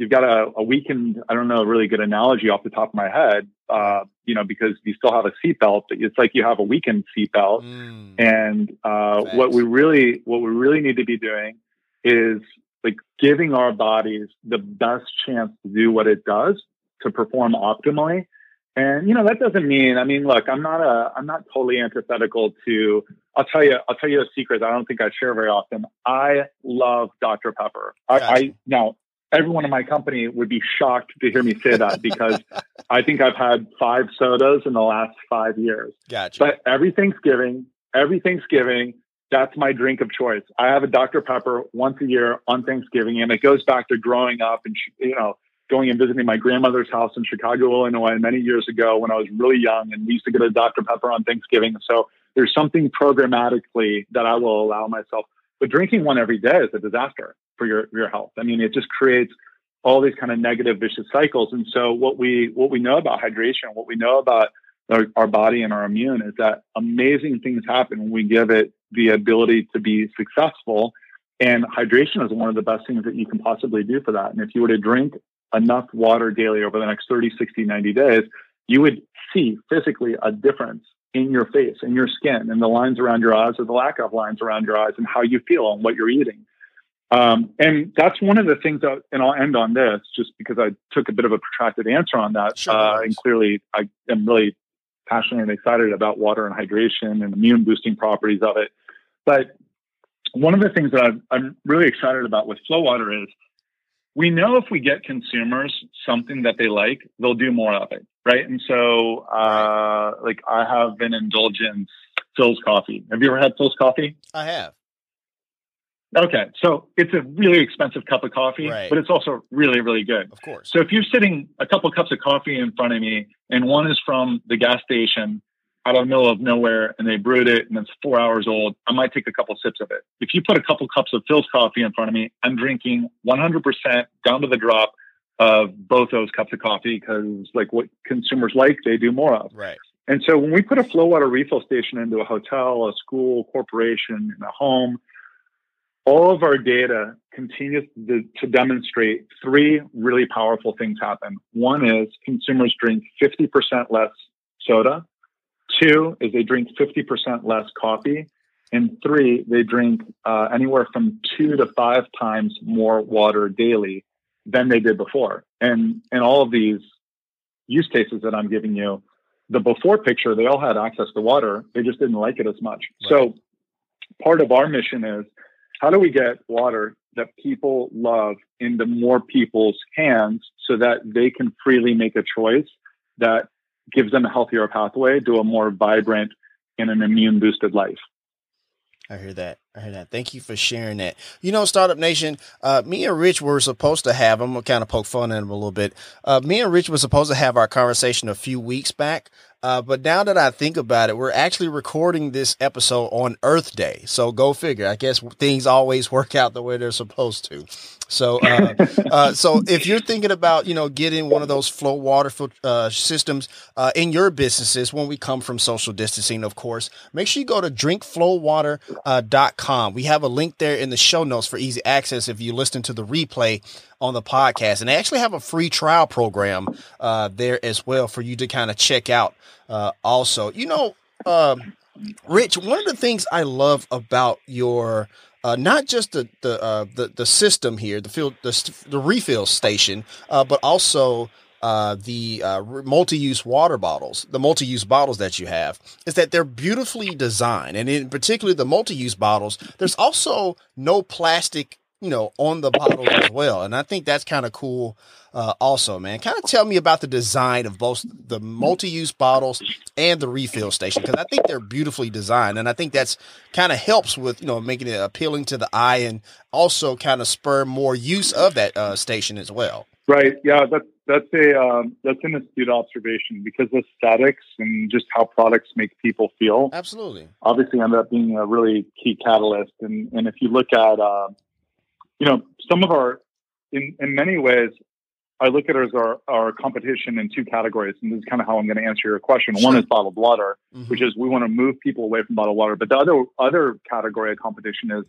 you've got a, a weakened, I don't know, a really good analogy off the top of my head, uh, you know, because you still have a seatbelt, but it's like you have a weakened seatbelt. Mm. And uh, what we really, what we really need to be doing is like giving our bodies the best chance to do what it does to perform optimally. And you know that doesn't mean. I mean, look, I'm not a. I'm not totally antithetical to. I'll tell you. I'll tell you a secret. I don't think I share very often. I love Dr Pepper. I, I now everyone in my company would be shocked to hear me say that because I think I've had five sodas in the last five years. Gotcha. But every Thanksgiving, every Thanksgiving, that's my drink of choice. I have a Dr. Pepper once a year on Thanksgiving, and it goes back to growing up and you know going and visiting my grandmother's house in Chicago, Illinois, many years ago when I was really young, and we used to get a Dr. Pepper on Thanksgiving. So there's something programmatically that I will allow myself. But drinking one every day is a disaster for your, your health. I mean, it just creates all these kind of negative vicious cycles. And so what we what we know about hydration, what we know about our, our, body and our immune is that amazing things happen when we give it the ability to be successful. And hydration is one of the best things that you can possibly do for that. And if you were to drink enough water daily over the next 30, 60, 90 days, you would see physically a difference in your face, in your skin, and the lines around your eyes or the lack of lines around your eyes and how you feel and what you're eating. Um, and that's one of the things that, and I'll end on this just because I took a bit of a protracted answer on that. Sure, uh, and clearly I am really passionate and excited about water and hydration and immune boosting properties of it. But one of the things that I'm, I'm really excited about with FloWater is we know if we get consumers something that they like, they'll do more of it, right? And so, uh, like I have been indulgent Philz coffee. Have you ever had Philz coffee? I have. Okay, so it's a really expensive cup of coffee, right. but it's also really, really good. Of course. So if you're sitting a couple cups of coffee in front of me, and one is from the gas station out of the middle of nowhere, and they brewed it, and it's four hours old, I might take a couple sips of it. If you put a couple cups of Philz coffee in front of me, I'm drinking 100% down to the drop of both those cups of coffee because like what consumers like, they do more of. Right. And so when we put a FloWater refill station into a hotel, a school, corporation, in a home, all of our data continues to, to, demonstrate three really powerful things happen. One is consumers drink 50% less soda. Two is they drink 50% less coffee. And three, they drink uh, anywhere from two to five times more water daily than they did before. And in all of these use cases that I'm giving you, the before picture, they all had access to water. They just didn't like it as much. Right. So part of our mission is how do we get water that people love into more people's hands so that they can freely make a choice that gives them a healthier pathway to a more vibrant and an immune boosted life. I hear that. I hear that. Thank you for sharing that. You know, Startup Nation, uh, me and Rich were supposed to have, I'm going to kind of poke fun at him a little bit. Uh, me and Rich were supposed to have our conversation a few weeks back. Uh, but now that I think about it, we're actually recording this episode on Earth Day. So go figure. I guess things always work out the way they're supposed to. So, uh, uh, so if you're thinking about, you know, getting one of those FloWater uh, systems uh, in your businesses when we come from social distancing, of course, make sure you go to drinkflowwater.com. We have a link there in the show notes for easy access if you listen to the replay on the podcast. And they actually have a free trial program uh, there as well for you to kind of check out. Uh, also, you know, um, Rich, one of the things I love about your uh, not just the the, uh, the the system here, the field, the, the refill station, uh, but also uh, the uh, multi-use water bottles, the multi-use bottles that you have, is that they're beautifully designed, and in particular the multi-use bottles. There's also no plastic you know, on the bottle as well. And I think that's kind of cool. Uh, also, man, kind of tell me about the design of both the multi-use bottles and the refill station because I think they're beautifully designed, and I think that's kind of helps with you know making it appealing to the eye and also kind of spur more use of that uh, station as well. Right. Yeah. That's that's a um, that's an astute observation because aesthetics and just how products make people feel absolutely obviously end up being a really key catalyst. And and if you look at uh, you know, some of our, in, in many ways, I look at it as our, our competition in two categories. And this is kind of how I'm going to answer your question. Sure. One is bottled water, mm-hmm. which is we want to move people away from bottled water. But the other, other category of competition is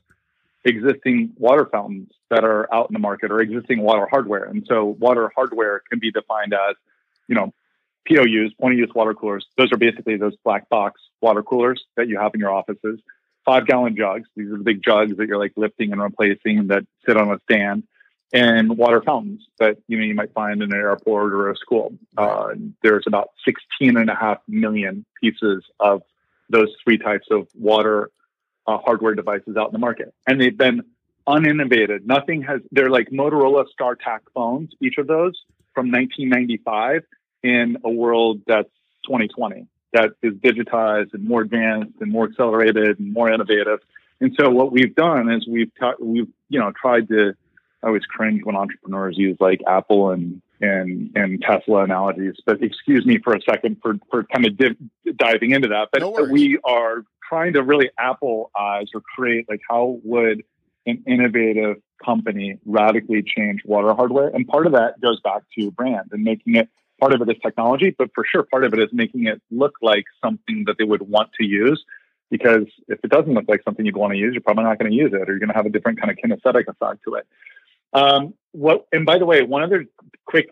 existing water fountains that are out in the market or existing water hardware. And so water hardware can be defined as, you know, POUs, point of use water coolers. Those are basically those black box water coolers that you have in your offices five gallon jugs. These are the big jugs that you're like lifting and replacing that sit on a stand and water fountains that you know you might find in an airport or a school. Uh, there's about 16 and a half million pieces of those three types of water uh, hardware devices out in the market, and they've been uninnovated. Nothing has. They're like Motorola StarTAC phones, each of those from 1995 in a world that's 2020 that is digitized and more advanced and more accelerated and more innovative. And so what we've done is we've we've you know tried to. I always cringe when entrepreneurs use like Apple and and and Tesla analogies, but excuse me for a second for for kind of div- diving into that. But no we are trying to really Appleize or create like how would an innovative company radically change water hardware, and part of that goes back to brand and making it part of it is technology, but for sure, part of it is making it look like something that they would want to use. Because if it doesn't look like something you'd want to use, you're probably not going to use it, or you're going to have a different kind of kinesthetic effect to it. Um, what? And by the way, one other quick,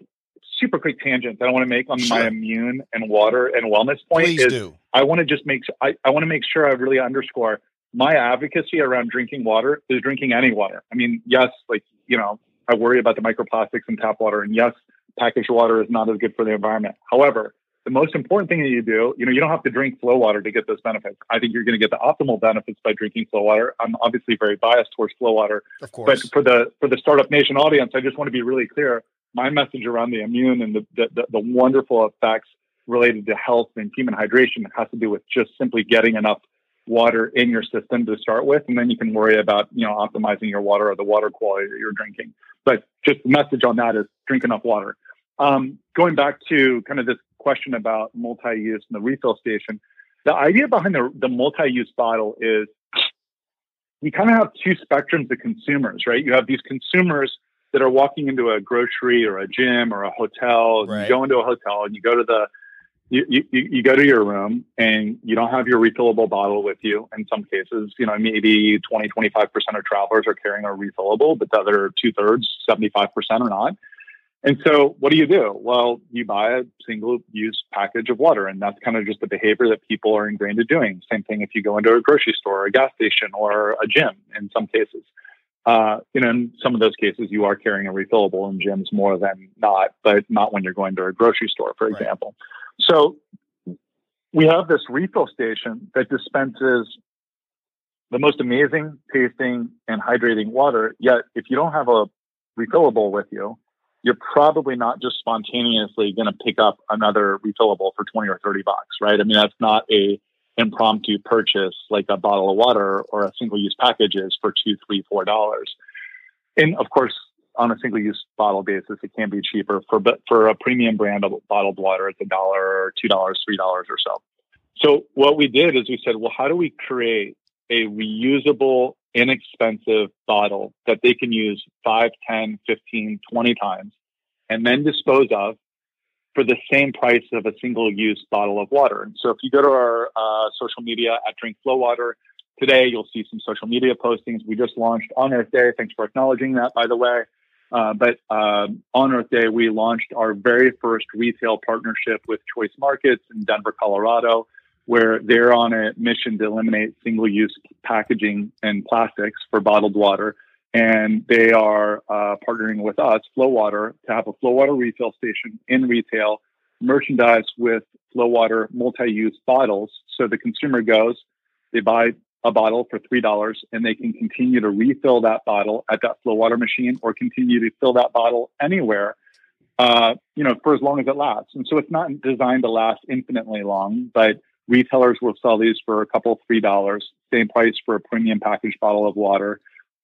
super quick tangent that I want to make on sure. my immune and water and wellness point Please is do. I want to just make I, I want to make sure I really underscore my advocacy around drinking water is drinking any water. I mean, yes, like you know, I worry about the microplastics in tap water, and yes, packaged water is not as good for the environment. However, the most important thing that you do, you know, you don't have to drink FloWater to get those benefits. I think you're going to get the optimal benefits by drinking FloWater. I'm obviously very biased towards FloWater, of course. But for the for the startup nation audience, I just want to be really clear. My message around the immune and the the, the, wonderful effects related to health and human hydration has to do with just simply getting enough water in your system to start with, and then you can worry about you know optimizing your water or the water quality that you're drinking. But just the message on that is drink enough water. Um, going back to kind of this question about multi-use and the refill station, the idea behind the, the multi-use bottle is you kind of have two spectrums of consumers, right? You have these consumers that are walking into a grocery or a gym or a hotel. Right. You go into a hotel and you go to the you, you, you go to your room and you don't have your refillable bottle with you. In some cases, you know, maybe 20, 25% of travelers are carrying a refillable, but the other two thirds, 75% are not. And so what do you do? Well, you buy a single use package of water. And that's kind of just the behavior that people are ingrained in doing. Same thing if you go into a grocery store or a gas station or a gym in some cases. Uh, you know, in some of those cases, you are carrying a refillable in gyms more than not, but not when you're going to a grocery store, for right. example. So we have this refill station that dispenses the most amazing tasting and hydrating water. Yet, if you don't have a refillable with you, you're probably not just spontaneously going to pick up another refillable for 20 or 30 bucks, right? I mean, that's not a impromptu purchase like a bottle of water or a single use package is for two, three, four dollars. And of course, on a single use bottle basis, it can be cheaper for but for a premium brand of bottled water, it's a dollar two dollars, three dollars or so. So what we did is we said, well, how do we create a reusable, inexpensive bottle that they can use 5, 10, 15, 20 times and then dispose of for the same price of a single use bottle of water. And so if you go to our uh, social media at Drink FloWater, today you'll see some social media postings. We just launched on Earth Day. Thanks for acknowledging that, by the way. Uh, but uh, on Earth Day, we launched our very first retail partnership with Choice Markets in Denver, Colorado, where they're on a mission to eliminate single use packaging and plastics for bottled water. And they are uh, partnering with us, FloWater, to have a FloWater refill station in retail, merchandise with FloWater multi use bottles. So the consumer goes, they buy a bottle for $3 and they can continue to refill that bottle at that FloWater machine or continue to fill that bottle anywhere, uh, you know, for as long as it lasts. And so it's not designed to last infinitely long, but retailers will sell these for a couple, $3, same price for a premium packaged bottle of water.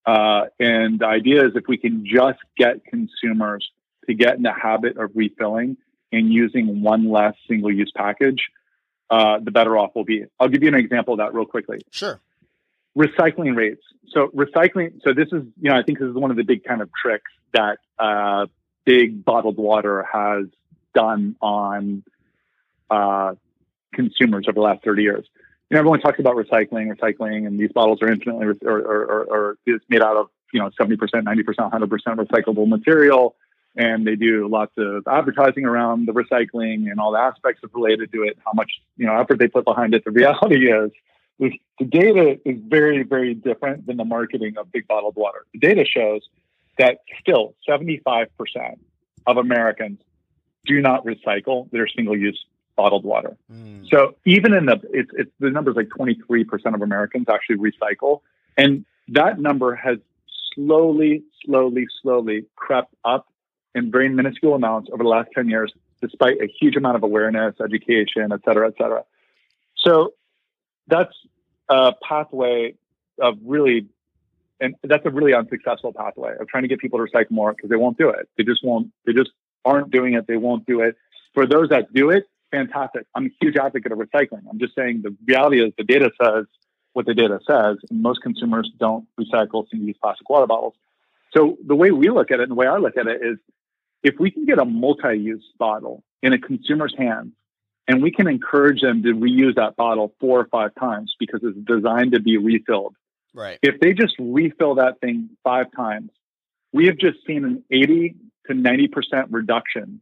Uh, and the idea is if we can just get consumers to get in the habit of refilling and using one less single use package, uh, the better off we'll be. I'll give you an example of that real quickly. Sure. Recycling rates. So recycling. So this is, you know, I think this is one of the big kind of tricks that uh, big bottled water has done on uh, consumers over the last 30 years. You know, everyone talks about recycling, recycling, and these bottles are infinitely re- or, or, or, or it's made out of you know 70%, 90%, 100% recyclable material and they do lots of advertising around the recycling and all the aspects of related to it, how much you know effort they put behind it. The reality is, the data is very, very different than the marketing of big bottled water. The data shows that still 75% of Americans do not recycle their single-use bottled water. Mm. So even in the it's it's the numbers like 23% of Americans actually recycle, and that number has slowly, slowly, slowly crept up in very minuscule amounts over the last 10 years, despite a huge amount of awareness, education, et cetera, et cetera. So that's a pathway of really, and that's a really unsuccessful pathway of trying to get people to recycle more because they won't do it. They just won't, they just aren't doing it. They won't do it. For those that do it, fantastic. I'm a huge advocate of recycling. I'm just saying the reality is the data says what the data says, and most consumers don't recycle single use plastic water bottles. So the way we look at it and the way I look at it is if we can get a multi-use bottle in a consumer's hands and we can encourage them to reuse that bottle four or five times because it's designed to be refilled. Right. If they just refill that thing five times, we have just seen an 80 to 90% reduction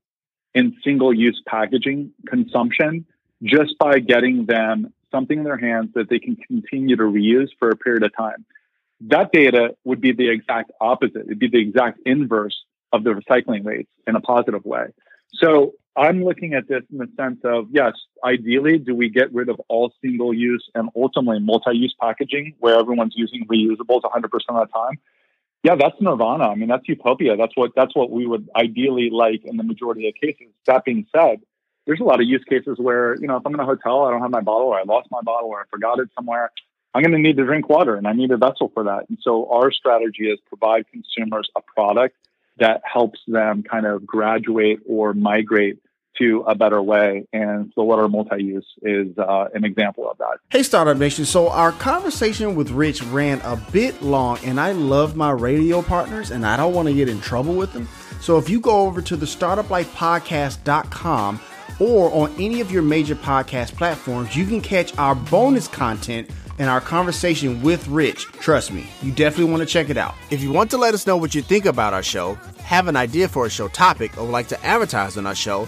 in single use packaging consumption just by getting them something in their hands that they can continue to reuse for a period of time. That data would be the exact opposite. It'd be the exact inverse of the recycling rates in a positive way. So I'm looking at this in the sense of yes, ideally, do we get rid of all single use and ultimately multi use packaging where everyone's using reusables 100% of the time? Yeah, that's nirvana. I mean, that's utopia. That's what that's what we would ideally like in the majority of cases. That being said, there's a lot of use cases where you know if I'm in a hotel, I don't have my bottle, or I lost my bottle, or I forgot it somewhere. I'm going to need to drink water, and I need a vessel for that. And so our strategy is provide consumers a product that helps them kind of graduate or migrate to a better way. And the letter multi-use is uh, an example of that. Hey, Startup Nation. So our conversation with Rich ran a bit long, and I love my radio partners, and I don't want to get in trouble with them. So if you go over to the startuplifepodcast.com or on any of your major podcast platforms, you can catch our bonus content and our conversation with Rich. Trust me, you definitely want to check it out. If you want to let us know what you think about our show, have an idea for a show topic, or would like to advertise on our show,